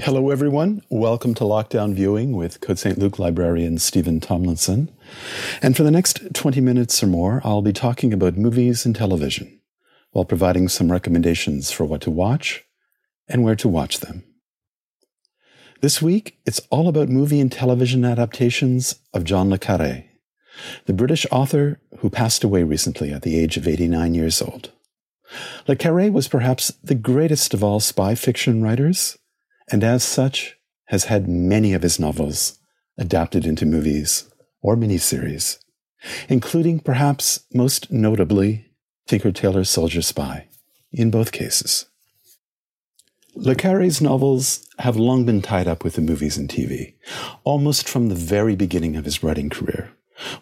Hello, everyone. Welcome to Lockdown Viewing with Côte Saint-Luc librarian Steven Tomlinson. And for the next 20 minutes or more, I'll be talking about movies and television while providing some recommendations for what to watch and where to watch them. This week, it's all about movie and television adaptations of John Le Carre, the British author who passed away recently at the age of 89 years old. Le Carre was perhaps the greatest of all spy fiction writers and as such has had many of his novels adapted into movies or miniseries, including perhaps most notably Tinker Tailor Soldier Spy, in both cases. Le Carre's novels have long been tied up with the movies and TV, almost from the very beginning of his writing career,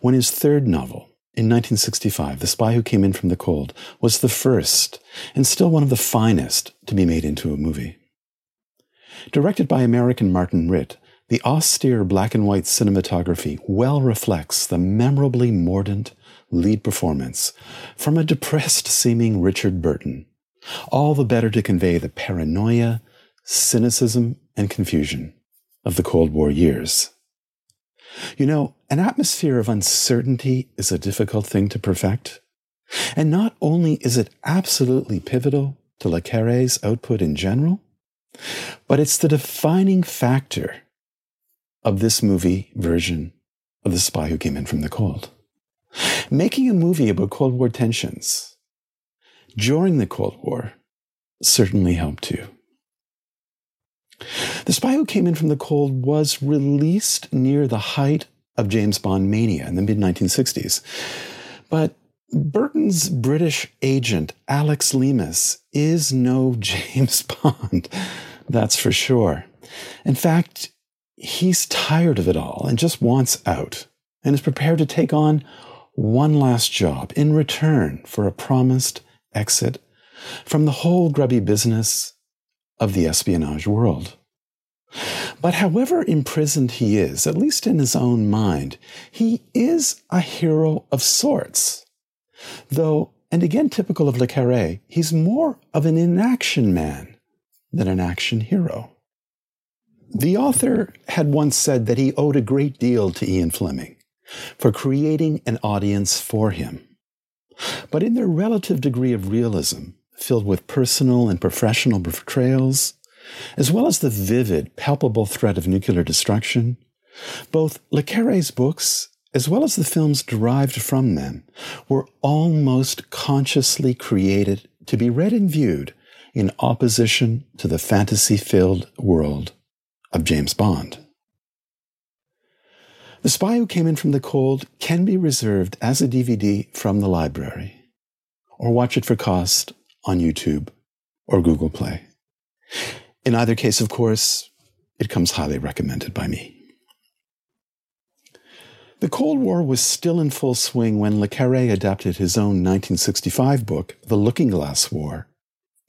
when his third novel, in 1965, The Spy Who Came In From the Cold, was the first and still one of the finest to be made into a movie. Directed by American Martin Ritt, the austere black and white cinematography well reflects the memorably mordant lead performance from a depressed seeming Richard Burton, all the better to convey the paranoia, cynicism, and confusion of the Cold War years. You know, an atmosphere of uncertainty is a difficult thing to perfect. And not only is it absolutely pivotal to Le Carre's output in general, but it's the defining factor of this movie version of The Spy Who Came In From the Cold. Making a movie about Cold War tensions during the Cold War certainly helped too. The Spy Who Came In From the Cold was released near the height of James Bond mania in the mid 1960s. But Burton's British agent, Alec Leamas, is no James Bond, that's for sure. In fact, he's tired of it all and just wants out and is prepared to take on one last job in return for a promised exit from the whole grubby business of the espionage world. But however imprisoned he is, at least in his own mind, he is a hero of sorts. Though, and again typical of Le Carre, he's more of an inaction man than an action hero. The author had once said that he owed a great deal to Ian Fleming for creating an audience for him. But in their relative degree of realism, filled with personal and professional portrayals, as well as the vivid, palpable threat of nuclear destruction, both Le Carre's books as well as the films derived from them, were almost consciously created to be read and viewed in opposition to the fantasy filled world of James Bond. The Spy Who Came In From the Cold can be reserved as a DVD from the library, or watch it for cost on YouTube or Google Play. In either case, of course, it comes highly recommended by me. The Cold War was still in full swing when Le Carre adapted his own 1965 book, The Looking Glass War,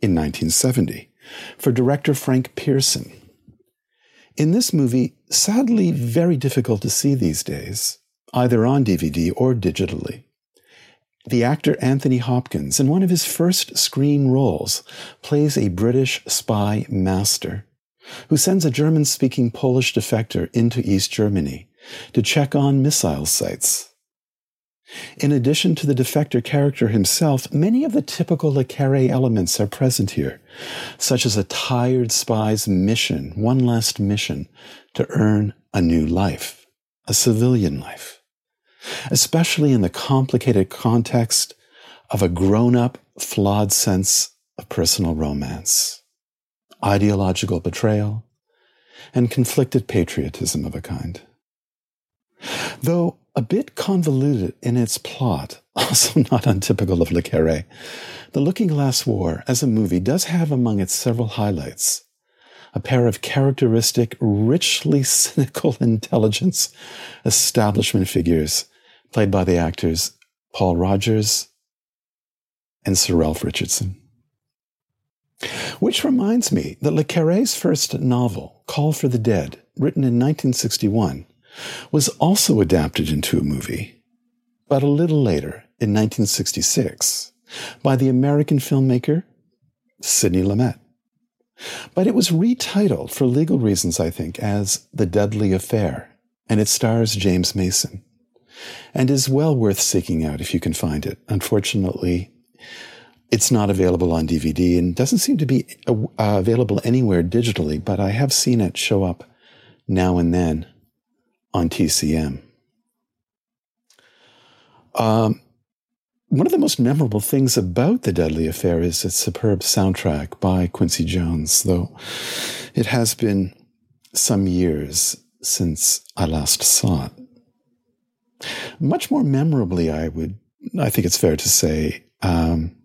in 1970, for director Frank Pierson. In this movie, sadly very difficult to see these days, either on DVD or digitally, the actor Anthony Hopkins, in one of his first screen roles, plays a British spy master who sends a German speaking Polish defector into East Germany to check on missile sites. In addition to the defector character himself, many of the typical Le Carre elements are present here, such as a tired spy's mission, one last mission, to earn a new life, a civilian life, especially in the complicated context of a grown up, flawed sense of personal romance, ideological betrayal, and conflicted patriotism of a kind. Though a bit convoluted in its plot, also not untypical of Le Carre, The Looking Glass War as a movie does have among its several highlights a pair of characteristic, richly cynical intelligence establishment figures played by the actors Paul Rogers and Sir Ralph Richardson. Which reminds me that Le Carre's first novel, Call for the Dead, written in 1961, was also adapted into a movie, but a little later, in 1966, by the American filmmaker Sidney Lumet. But it was retitled for legal reasons, I think, as The Deadly Affair, and it stars James Mason and is well worth seeking out if you can find it. Unfortunately, it's not available on DVD and doesn't seem to be uh, available anywhere digitally, but I have seen it show up now and then on TCM. Um, one of the most memorable things about The Deadly Affair is its superb soundtrack by Quincy Jones, though it has been some years since I last saw it. Much more memorably, I would, I think it's fair to say, um,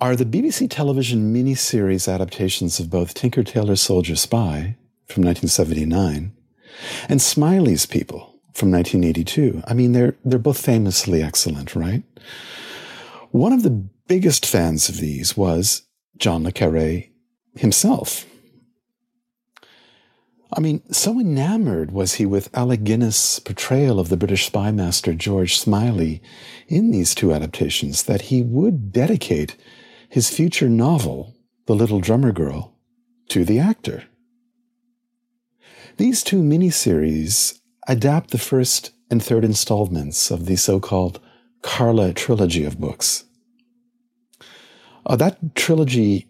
are the BBC television miniseries adaptations of both Tinker Tailor Soldier Spy from 1979 and Smiley's People from 1982. I mean, they're, they're both famously excellent, right? One of the biggest fans of these was John Le Carre himself. I mean, so enamored was he with Alec Guinness' portrayal of the British spy master George Smiley in these two adaptations that he would dedicate his future novel, The Little Drummer Girl, to the actor. These two miniseries adapt the first and third installments of the so called Carla trilogy of books. Uh, that trilogy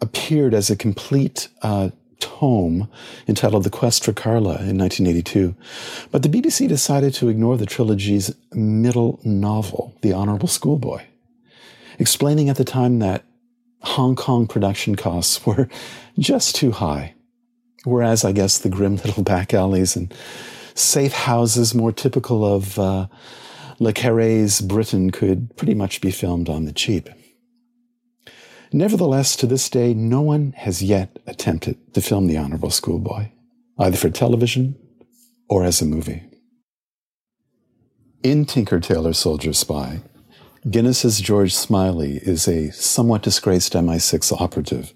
appeared as a complete uh, tome entitled The Quest for Carla in 1982. But the BBC decided to ignore the trilogy's middle novel, The Honorable Schoolboy, explaining at the time that Hong Kong production costs were just too high. Whereas, I guess, the grim little back alleys and safe houses more typical of uh, Le Carre's Britain could pretty much be filmed on the cheap. Nevertheless, to this day, no one has yet attempted to film The Honorable Schoolboy, either for television or as a movie. In Tinker Tailor Soldier Spy, Guinness's George Smiley is a somewhat disgraced MI6 operative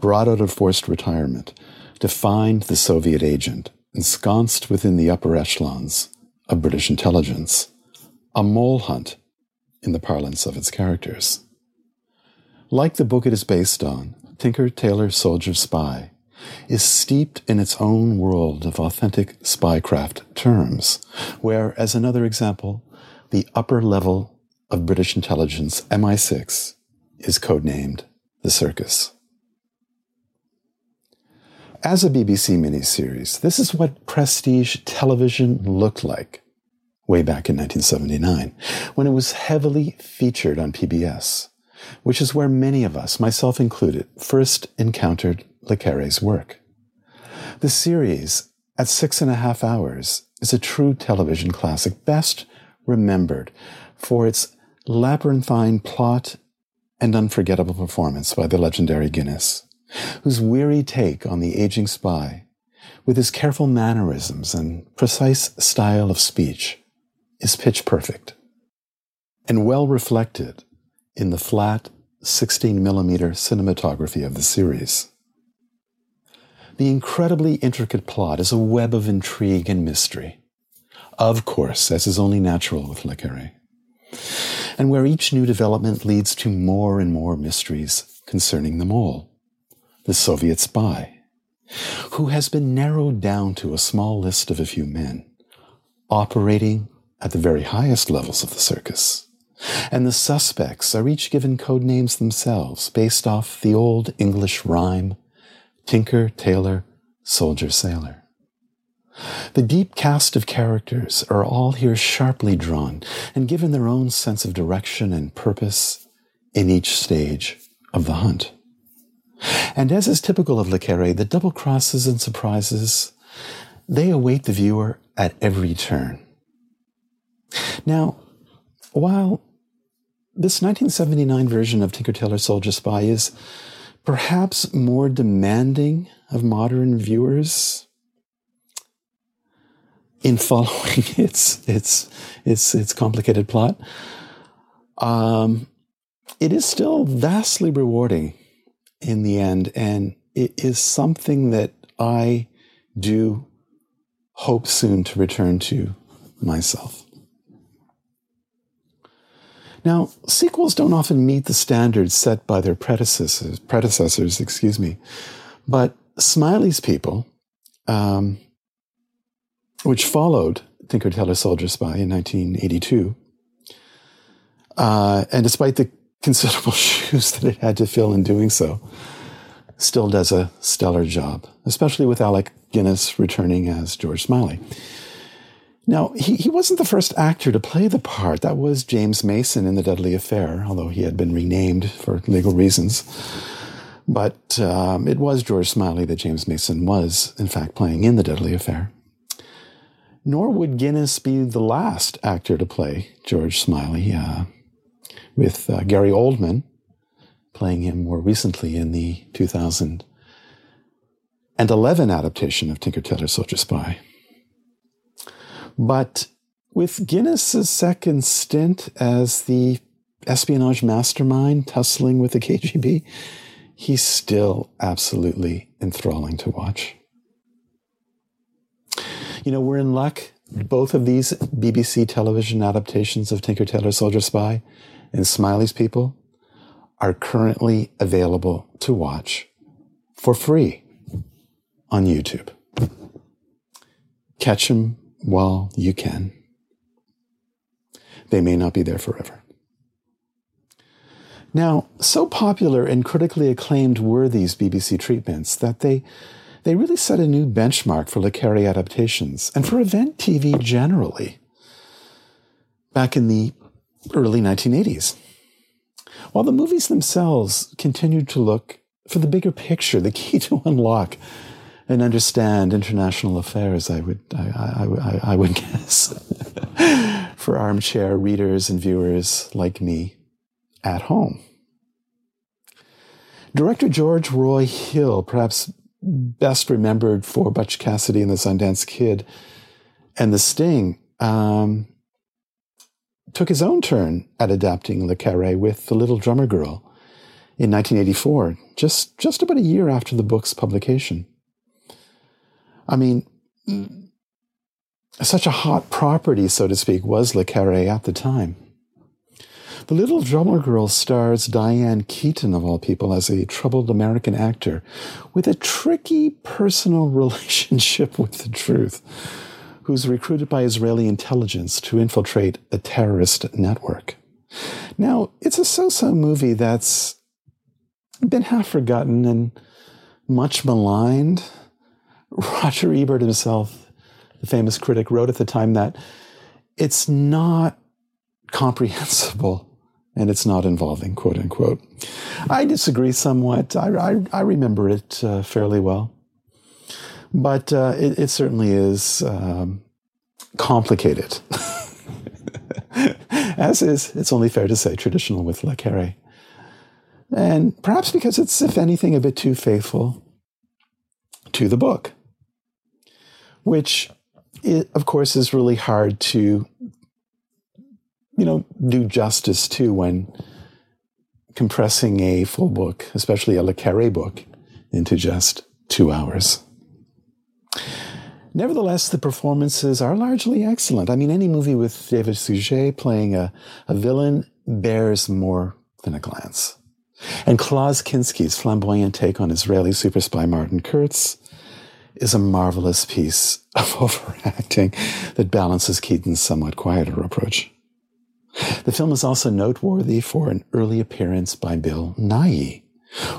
brought out of forced retirement to find the Soviet agent ensconced within the upper echelons of British intelligence, a mole hunt in the parlance of its characters. Like the book it is based on, Tinker Tailor Soldier Spy is steeped in its own world of authentic spycraft terms, where, as another example, the upper level of British intelligence, MI6, is codenamed the Circus. As a BBC miniseries, this is what prestige television looked like way back in 1979, when it was heavily featured on PBS which is where many of us, myself included, first encountered Le Carre's work. The series, at six and a half hours, is a true television classic, best remembered for its labyrinthine plot and unforgettable performance by the legendary Guinness, whose weary take on the aging spy, with his careful mannerisms and precise style of speech, is pitch perfect and well reflected in the flat 16 millimeter cinematography of the series. The incredibly intricate plot is a web of intrigue and mystery. Of course, as is only natural with Le Carre. And where each new development leads to more and more mysteries concerning the mole, the Soviet spy, who has been narrowed down to a small list of a few men, operating at the very highest levels of the circus and the suspects are each given code names themselves based off the old English rhyme Tinker, Tailor, Soldier, Sailor. The deep cast of characters are all here sharply drawn and given their own sense of direction and purpose in each stage of the hunt. And as is typical of Le Carre, the double crosses and surprises, they await the viewer at every turn. Now, while this 1979 version of Tinker Tailor Soldier Spy is perhaps more demanding of modern viewers in following its its its its complicated plot. Um, it is still vastly rewarding in the end, and it is something that I do hope soon to return to myself. Now, sequels don't often meet the standards set by their predecessors, predecessors, excuse me, but Smiley's People, um, which followed Tinker Tailor Soldier Spy in 1982, uh, and despite the considerable shoes that it had to fill in doing so, still does a stellar job, especially with Alec Guinness returning as George Smiley. Now, he, he wasn't the first actor to play the part. That was James Mason in The Deadly Affair, although he had been renamed for legal reasons. But um, it was George Smiley that James Mason was, in fact, playing in The Deadly Affair. Nor would Guinness be the last actor to play George Smiley, uh, with uh, Gary Oldman playing him more recently in the 2011 adaptation of Tinker Tailor Soldier Spy. But with Guinness's second stint as the espionage mastermind tussling with the KGB, he's still absolutely enthralling to watch. You know, we're in luck. Both of these BBC television adaptations of Tinker Tailor Soldier Spy and Smiley's People are currently available to watch for free on YouTube. Catch them while you can. They may not be there forever. Now, so popular and critically acclaimed were these BBC treatments that they, they really set a new benchmark for Le Carre adaptations and for event TV generally back in the early 1980s. While the movies themselves continued to look for the bigger picture, the key to unlock and understand international affairs, I would, I, I, I, I would guess, for armchair readers and viewers like me at home. Director George Roy Hill, perhaps best remembered for Butch Cassidy and the Sundance Kid and The Sting, um, took his own turn at adapting Le Carre with The Little Drummer Girl in 1984, just, just about a year after the book's publication. I mean, such a hot property, so to speak, was Le Carre at the time. The Little Drummer Girl stars Diane Keaton, of all people, as a troubled American actor with a tricky personal relationship with the truth, who's recruited by Israeli intelligence to infiltrate a terrorist network. Now, it's a so so movie that's been half forgotten and much maligned Roger Ebert himself, the famous critic, wrote at the time that it's not comprehensible and it's not involving, quote unquote. I disagree somewhat. I, I, I remember it uh, fairly well. But uh, it, it, certainly is um, complicated. As is, it's only fair to say, traditional with Le Carre. And perhaps because it's, if anything, a bit too faithful to the book which, it, of course, is really hard to, you know, do justice to when compressing a full book, especially a Le Carre book, into just two hours. Nevertheless, the performances are largely excellent. I mean, any movie with David Suchet playing a, a villain bears more than a glance. And Klaus Kinski's flamboyant take on Israeli super spy Martin Kurtz is a marvelous piece of overacting that balances Keaton's somewhat quieter approach. The film is also noteworthy for an early appearance by Bill Nighy,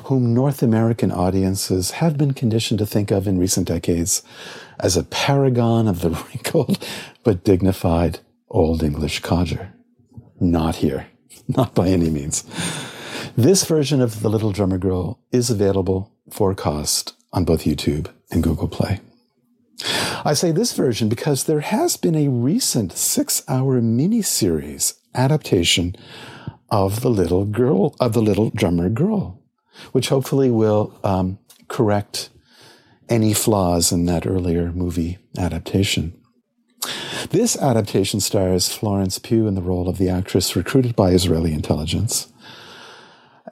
whom North American audiences have been conditioned to think of in recent decades as a paragon of the wrinkled but dignified Old English codger. Not here, not by any means. This version of The Little Drummer Girl is available for cost on both YouTube and Google Play. I say this version because there has been a recent six hour mini-series adaptation of the little girl, of the little drummer girl, which hopefully will um, correct any flaws in that earlier movie adaptation. This adaptation stars Florence Pugh in the role of the actress recruited by Israeli intelligence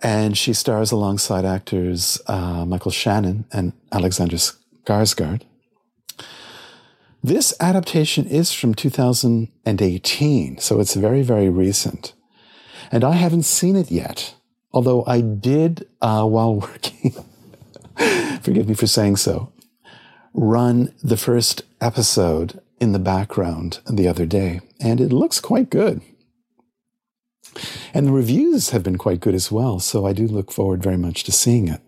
and she stars alongside actors uh, Michael Shannon and Alexander Skarsgård. This adaptation is from 2018, so it's very, very recent. And I haven't seen it yet, although I did, uh, while working, forgive me for saying so, run the first episode in the background the other day, and it looks quite good. And the reviews have been quite good as well, so I do look forward very much to seeing it.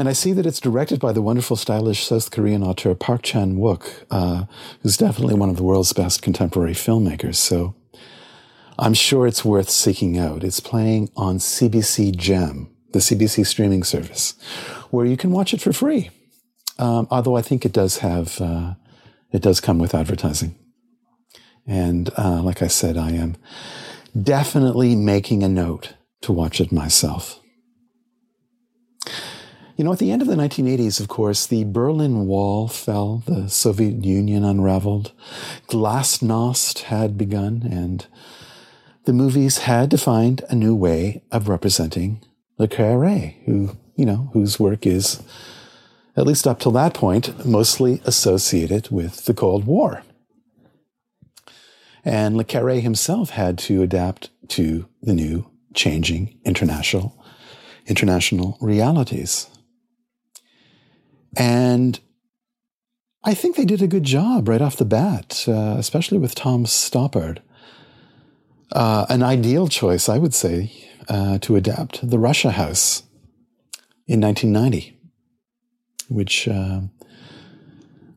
And I see that it's directed by the wonderful, stylish South Korean auteur Park Chan Wook, uh, who's definitely one of the world's best contemporary filmmakers. So I'm sure it's worth seeking out. It's playing on CBC Gem, the CBC streaming service, where you can watch it for free. Um, although I think it does have, uh, it does come with advertising. And uh, like I said, I am definitely making a note to watch it myself. You know, at the end of the 1980s, of course, the Berlin Wall fell, the Soviet Union unraveled, Glasnost had begun, and the movies had to find a new way of representing Le Carre, who, you know, whose work is, at least up till that point, mostly associated with the Cold War. And Le Carre himself had to adapt to the new changing international international realities. And I think they did a good job right off the bat, uh, especially with Tom Stoppard. Uh, an ideal choice, I would say, uh, to adapt The Russia House in 1990, which, uh,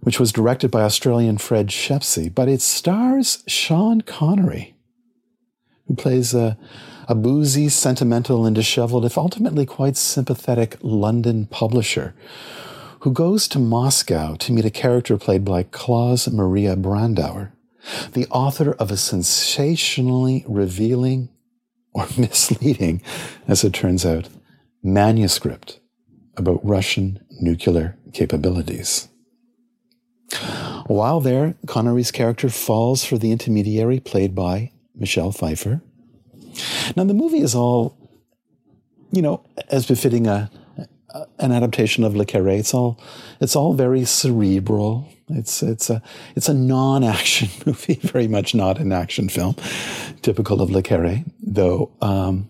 which was directed by Australian Fred Schepisi, but it stars Sean Connery, who plays a, a boozy, sentimental, and disheveled, if ultimately quite sympathetic London publisher who goes to Moscow to meet a character played by Klaus Maria Brandauer, the author of a sensationally revealing or misleading, as it turns out, manuscript about Russian nuclear capabilities. While there, Connery's character falls for the intermediary played by Michelle Pfeiffer. Now, the movie is all, you know, as befitting a an adaptation of Le Carre. It's all it's all very cerebral. It's it's a it's a non-action movie, very much not an action film, typical of Le Carre. Though um,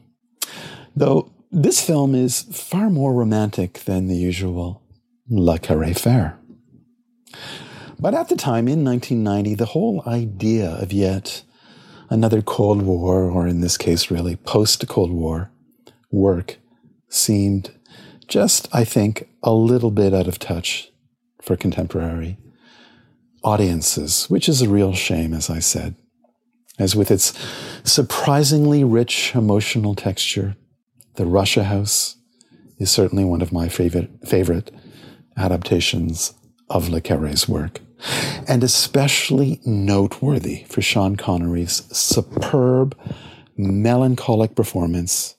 though this film is far more romantic than the usual Le Carre fare. But at the time, in 1990, the whole idea of yet another Cold War, or in this case, really post Cold War work, seemed just, I think, a little bit out of touch for contemporary audiences, which is a real shame, as I said. As with its surprisingly rich emotional texture, The Russia House is certainly one of my favorite, favorite adaptations of Le Carre's work, and especially noteworthy for Sean Connery's superb, melancholic performance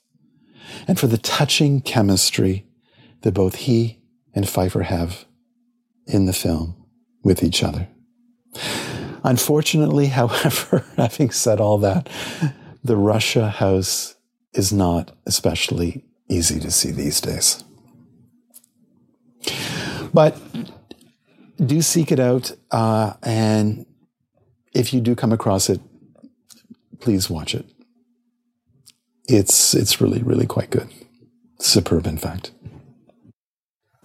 and for the touching chemistry that both he and Pfeiffer have in the film with each other. Unfortunately, however, having said all that, the Russia house is not especially easy to see these days. But do seek it out, uh, and if you do come across it, please watch it. It's it's really really quite good, superb in fact.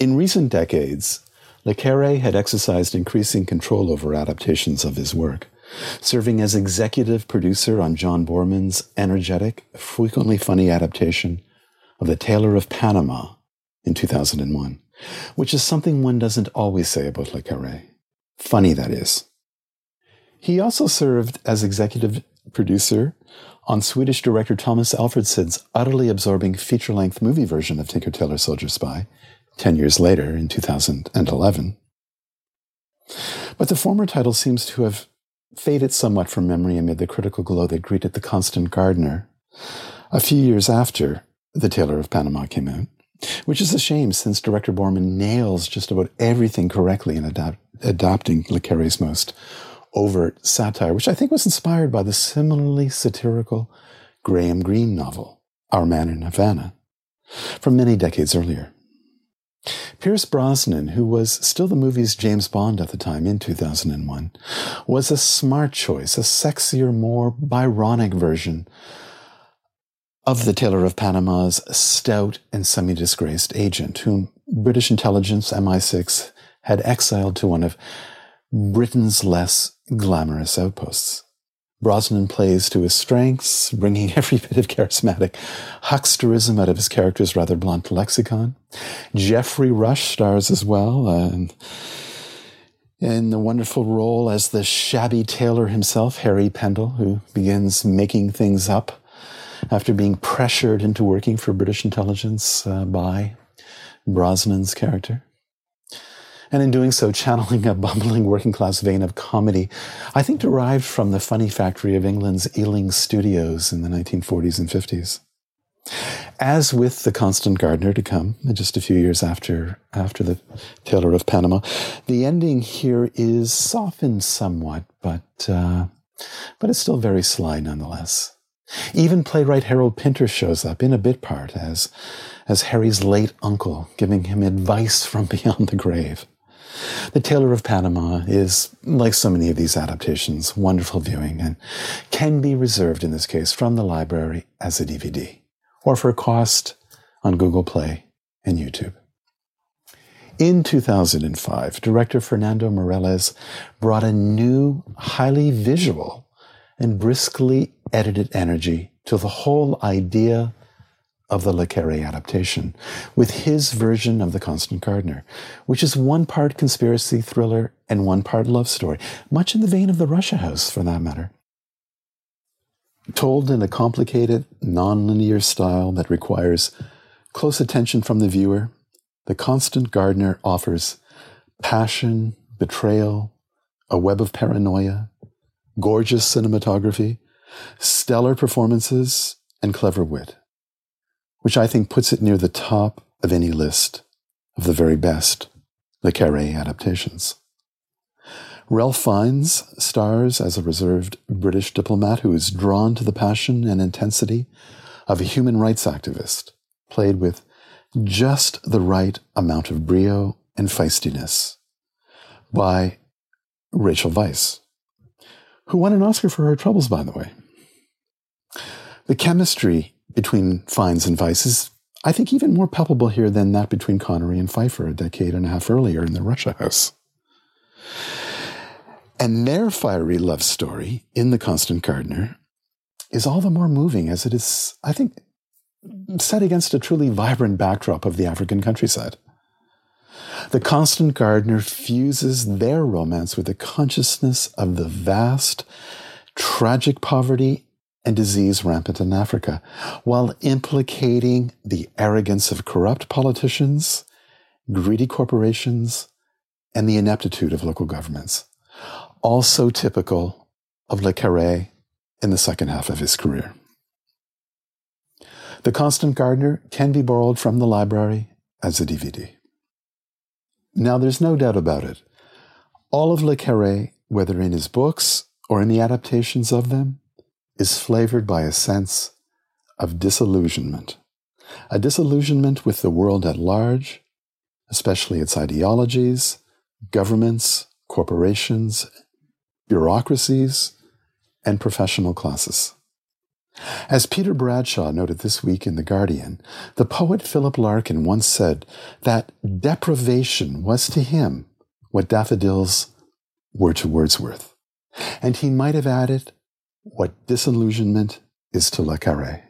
In recent decades, Le Carre had exercised increasing control over adaptations of his work, serving as executive producer on John Boorman's energetic, frequently funny adaptation of The Tailor of Panama in 2001, which is something one doesn't always say about Le Carre. Funny, that is. He also served as executive producer on Swedish director Tomas Alfredson's utterly absorbing feature length movie version of Tinker Tailor Soldier Spy 10 years later in 2011. But the former title seems to have faded somewhat from memory amid the critical glow that greeted The Constant Gardener a few years after The Tailor of Panama came out, which is a shame since director Boorman nails just about everything correctly in adapting Le Carre's most overt satire, which I think was inspired by the similarly satirical Graham Greene novel, Our Man in Havana, from many decades earlier. Pierce Brosnan, who was still the movie's James Bond at the time in 2001, was a smart choice, a sexier, more Byronic version of the Tailor of Panama's stout and semi disgraced agent, whom British intelligence MI6 had exiled to one of Britain's less glamorous outposts. Brosnan plays to his strengths, bringing every bit of charismatic hucksterism out of his character's rather blunt lexicon. Geoffrey Rush stars as well, uh, in the wonderful role as the shabby tailor himself, Harry Pendle, who begins making things up after being pressured into working for British intelligence uh, by Brosnan's character and in doing so, channeling a bumbling working class vein of comedy, I think derived from the funny factory of England's Ealing Studios in the 1940s and 50s. As with the Constant Gardener to come, just a few years after after the Tailor of Panama, the ending here is softened somewhat, but uh, but it's still very sly nonetheless. Even playwright Harold Pinter shows up in a bit part as as Harry's late uncle, giving him advice from beyond the grave. The Tailor of Panama is, like so many of these adaptations, wonderful viewing and can be reserved in this case from the library as a DVD or for cost on Google Play and YouTube. In 2005, director Fernando Meirelles brought a new, highly visual and briskly edited energy to the whole idea of the Le Carre adaptation, with his version of The Constant Gardener, which is one part conspiracy thriller and one part love story, much in the vein of The Russia House, for that matter. Told in a complicated, non-linear style that requires close attention from the viewer, The Constant Gardener offers passion, betrayal, a web of paranoia, gorgeous cinematography, stellar performances, and clever wit which I think puts it near the top of any list of the very best Le Carre adaptations. Ralph Fiennes stars as a reserved British diplomat who is drawn to the passion and intensity of a human rights activist, played with just the right amount of brio and feistiness by Rachel Weisz, who won an Oscar for her troubles, by the way. The chemistry between Fiennes and Weisz is, I think, even more palpable here than that between Connery and Pfeiffer a decade and a half earlier in the Russia House. And their fiery love story in The Constant Gardener is all the more moving as it is, I think, set against a truly vibrant backdrop of the African countryside. The Constant Gardener fuses their romance with the consciousness of the vast, tragic poverty and disease rampant in Africa, while implicating the arrogance of corrupt politicians, greedy corporations, and the ineptitude of local governments. Also typical of Le Carre in the second half of his career. The Constant Gardener can be borrowed from the library as a DVD. Now, there's no doubt about it. All of Le Carre, whether in his books or in the adaptations of them, is flavored by a sense of disillusionment. A disillusionment with the world at large, especially its ideologies, governments, corporations, bureaucracies, and professional classes. As Peter Bradshaw noted this week in The Guardian, the poet Philip Larkin once said that deprivation was to him what daffodils were to Wordsworth. And he might have added, what disillusionment is to Le Carre.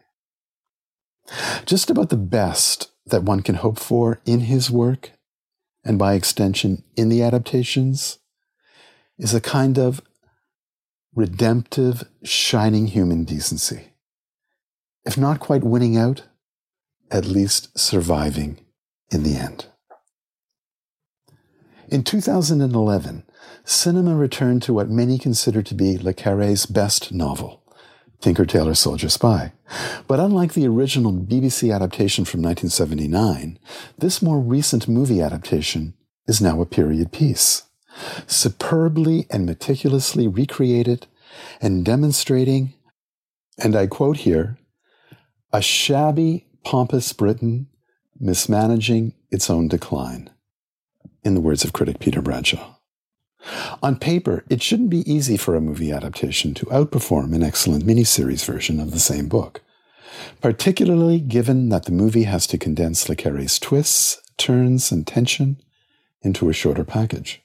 Just about the best that one can hope for in his work, and by extension in the adaptations, is a kind of redemptive, shining human decency. If not quite winning out, at least surviving in the end. In 2011, cinema returned to what many consider to be Le Carre's best novel, Tinker Tailor Soldier Spy. But unlike the original BBC adaptation from 1979, this more recent movie adaptation is now a period piece, superbly and meticulously recreated and demonstrating, and I quote here, a shabby, pompous Britain mismanaging its own decline in the words of critic Peter Bradshaw. On paper, it shouldn't be easy for a movie adaptation to outperform an excellent miniseries version of the same book. particularly given that the movie has to condense Le Carre's twists, turns, and tension into a shorter package.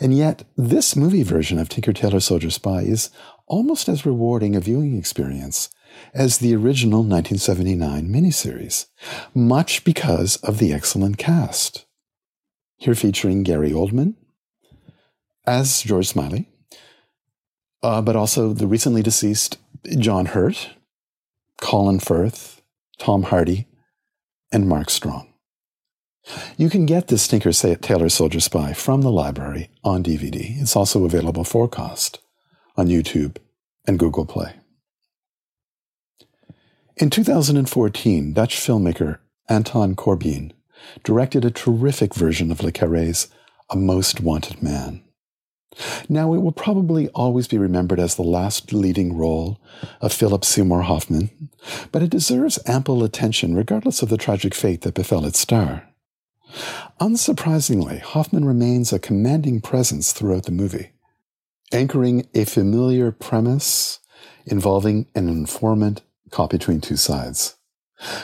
And yet, this movie version of Tinker Tailor Soldier Spy is almost as rewarding a viewing experience as the original 1979 miniseries, much because of the excellent cast. Here featuring Gary Oldman as George Smiley, uh, but also the recently deceased John Hurt, Colin Firth, Tom Hardy, and Mark Strong. You can get this Tinker Tailor Soldier Spy from the library on DVD. It's also available for cost on YouTube and Google Play. In 2014, Dutch filmmaker Anton Corbijn directed a terrific version of Le Carre's A Most Wanted Man. Now, it will probably always be remembered as the last leading role of Philip Seymour Hoffman, but it deserves ample attention regardless of the tragic fate that befell its star. Unsurprisingly, Hoffman remains a commanding presence throughout the movie, anchoring a familiar premise involving an informant caught between two sides.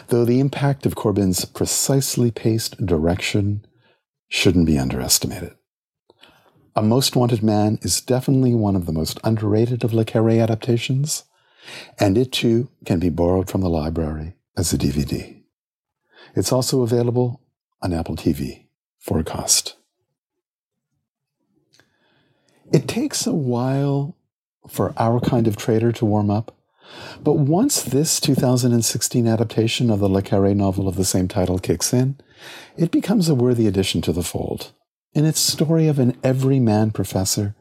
Though the impact of Corbijn's precisely paced direction shouldn't be underestimated. A Most Wanted Man is definitely one of the most underrated of Le Carre adaptations, and it too can be borrowed from the library as a DVD. It's also available on Apple TV for a cost. It takes a while for our kind of traitor to warm up, but once this 2016 adaptation of the Le Carre novel of the same title kicks in, it becomes a worthy addition to the fold in its story of an everyman professor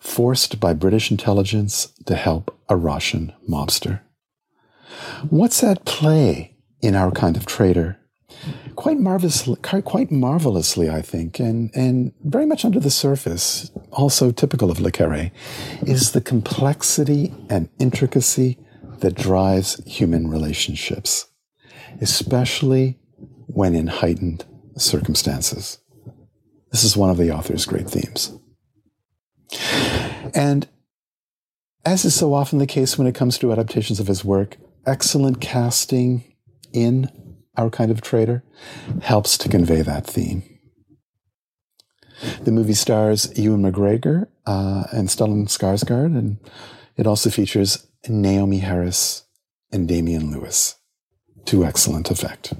forced by British intelligence to help a Russian mobster. What's at play in our kind of traitor? Quite marvelously, quite marvelously, I think, and, and very much under the surface, also typical of Le Carre, is the complexity and intricacy that drives human relationships, especially when in heightened circumstances. This is one of the author's great themes. And as is so often the case when it comes to adaptations of his work, excellent casting in Our Kind of Traitor helps to convey that theme. The movie stars Ewan McGregor uh, and Stellan Skarsgård, and it also features Naomie Harris and Damian Lewis to excellent effect.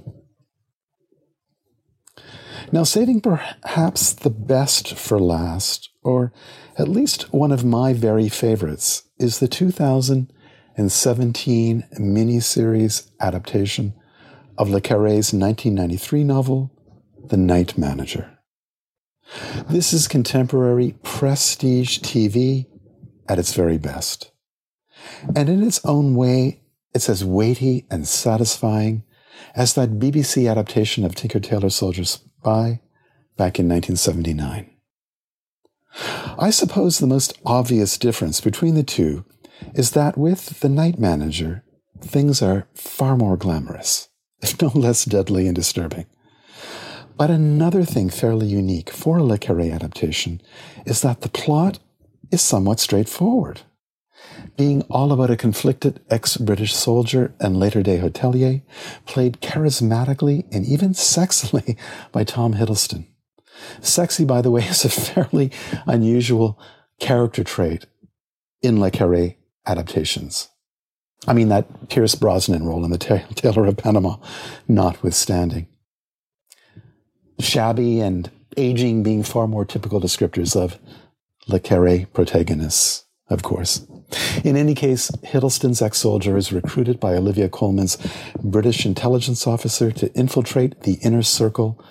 Now, saving perhaps the best for last, or at least one of my very favorites, is the 2017 miniseries adaptation of Le Carre's 1993 novel, The Night Manager. This is contemporary prestige TV at its very best. And in its own way, it's as weighty and satisfying as that BBC adaptation of Tinker Tailor Soldier Spy back in 1979. I suppose the most obvious difference between the two is that with The Night Manager, things are far more glamorous, if no less deadly and disturbing. But another thing fairly unique for a Le Carre adaptation is that the plot is somewhat straightforward being all about a conflicted ex British soldier and later day hotelier, played charismatically and even sexily by Tom Hiddleston. Sexy, by the way, is a fairly unusual character trait in Le Carre adaptations. I mean, that Pierce Brosnan role in The Tailor of Panama, notwithstanding. Shabby and aging being far more typical descriptors of Le Carre protagonists of course. In any case, Hiddleston's ex soldier is recruited by Olivia Colman's British intelligence officer to infiltrate the inner circle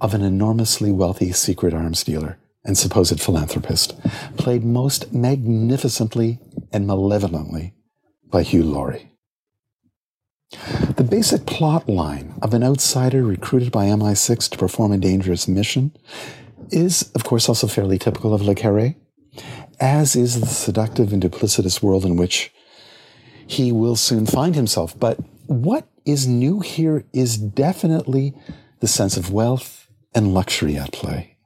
of an enormously wealthy secret arms dealer and supposed philanthropist, played most magnificently and malevolently by Hugh Laurie. The basic plot line of an outsider recruited by MI6 to perform a dangerous mission is, of course, also fairly typical of Le Carre as is the seductive and duplicitous world in which he will soon find himself. But what is new here is definitely the sense of wealth and luxury at play,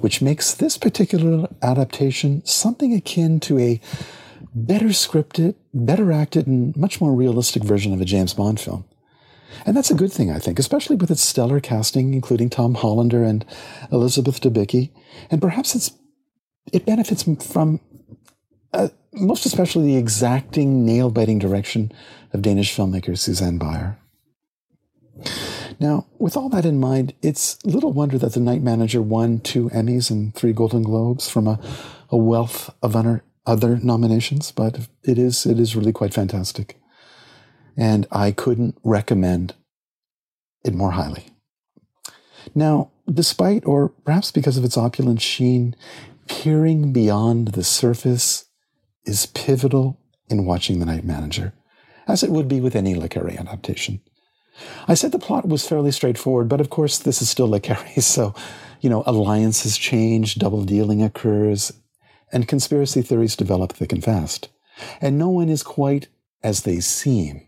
which makes this particular adaptation something akin to a better scripted, better acted, and much more realistic version of a James Bond film. And that's a good thing, I think, especially with its stellar casting, including Tom Hollander and Elizabeth Debicki. And perhaps it's it benefits from uh, most especially the exacting, nail biting direction of Danish filmmaker Susanne Bier. Now, with all that in mind, it's little wonder that The Night Manager won two Emmys and three Golden Globes from a, a wealth of other nominations, but it is, it is really quite fantastic. And I couldn't recommend it more highly. Now, despite, or perhaps because of its opulent sheen, peering beyond the surface is pivotal in watching The Night Manager, as it would be with any Le Carré adaptation. I said the plot was fairly straightforward, but of course, this is still Le Carré, so, you know, alliances change, double dealing occurs, and conspiracy theories develop thick and fast. And no one is quite as they seem.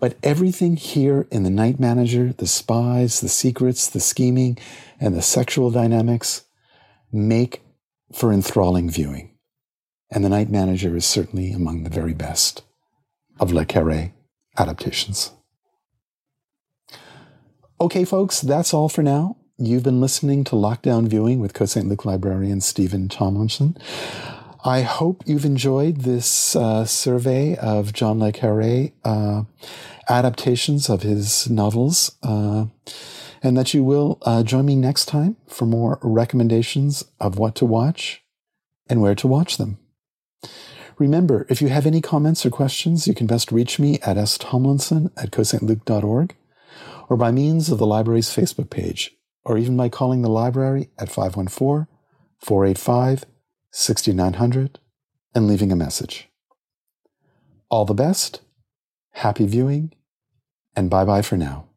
But everything here in The Night Manager, the spies, the secrets, the scheming, and the sexual dynamics make for enthralling viewing and The Night Manager is certainly among the very best of Le Carré adaptations. Okay, folks, that's all for now. You've been listening to Lockdown Viewing with Côte Saint-Luc librarian Steven Tomlinson. I hope you've enjoyed this uh, survey of John Le Carré uh, adaptations of his novels, uh, and that you will uh, join me next time for more recommendations of what to watch and where to watch them. Remember, if you have any comments or questions, you can best reach me at stomlinson at cotesaintluc.org or by means of the library's Facebook page, or even by calling the library at 514 485 6900 and leaving a message. All the best, happy viewing, and bye bye for now.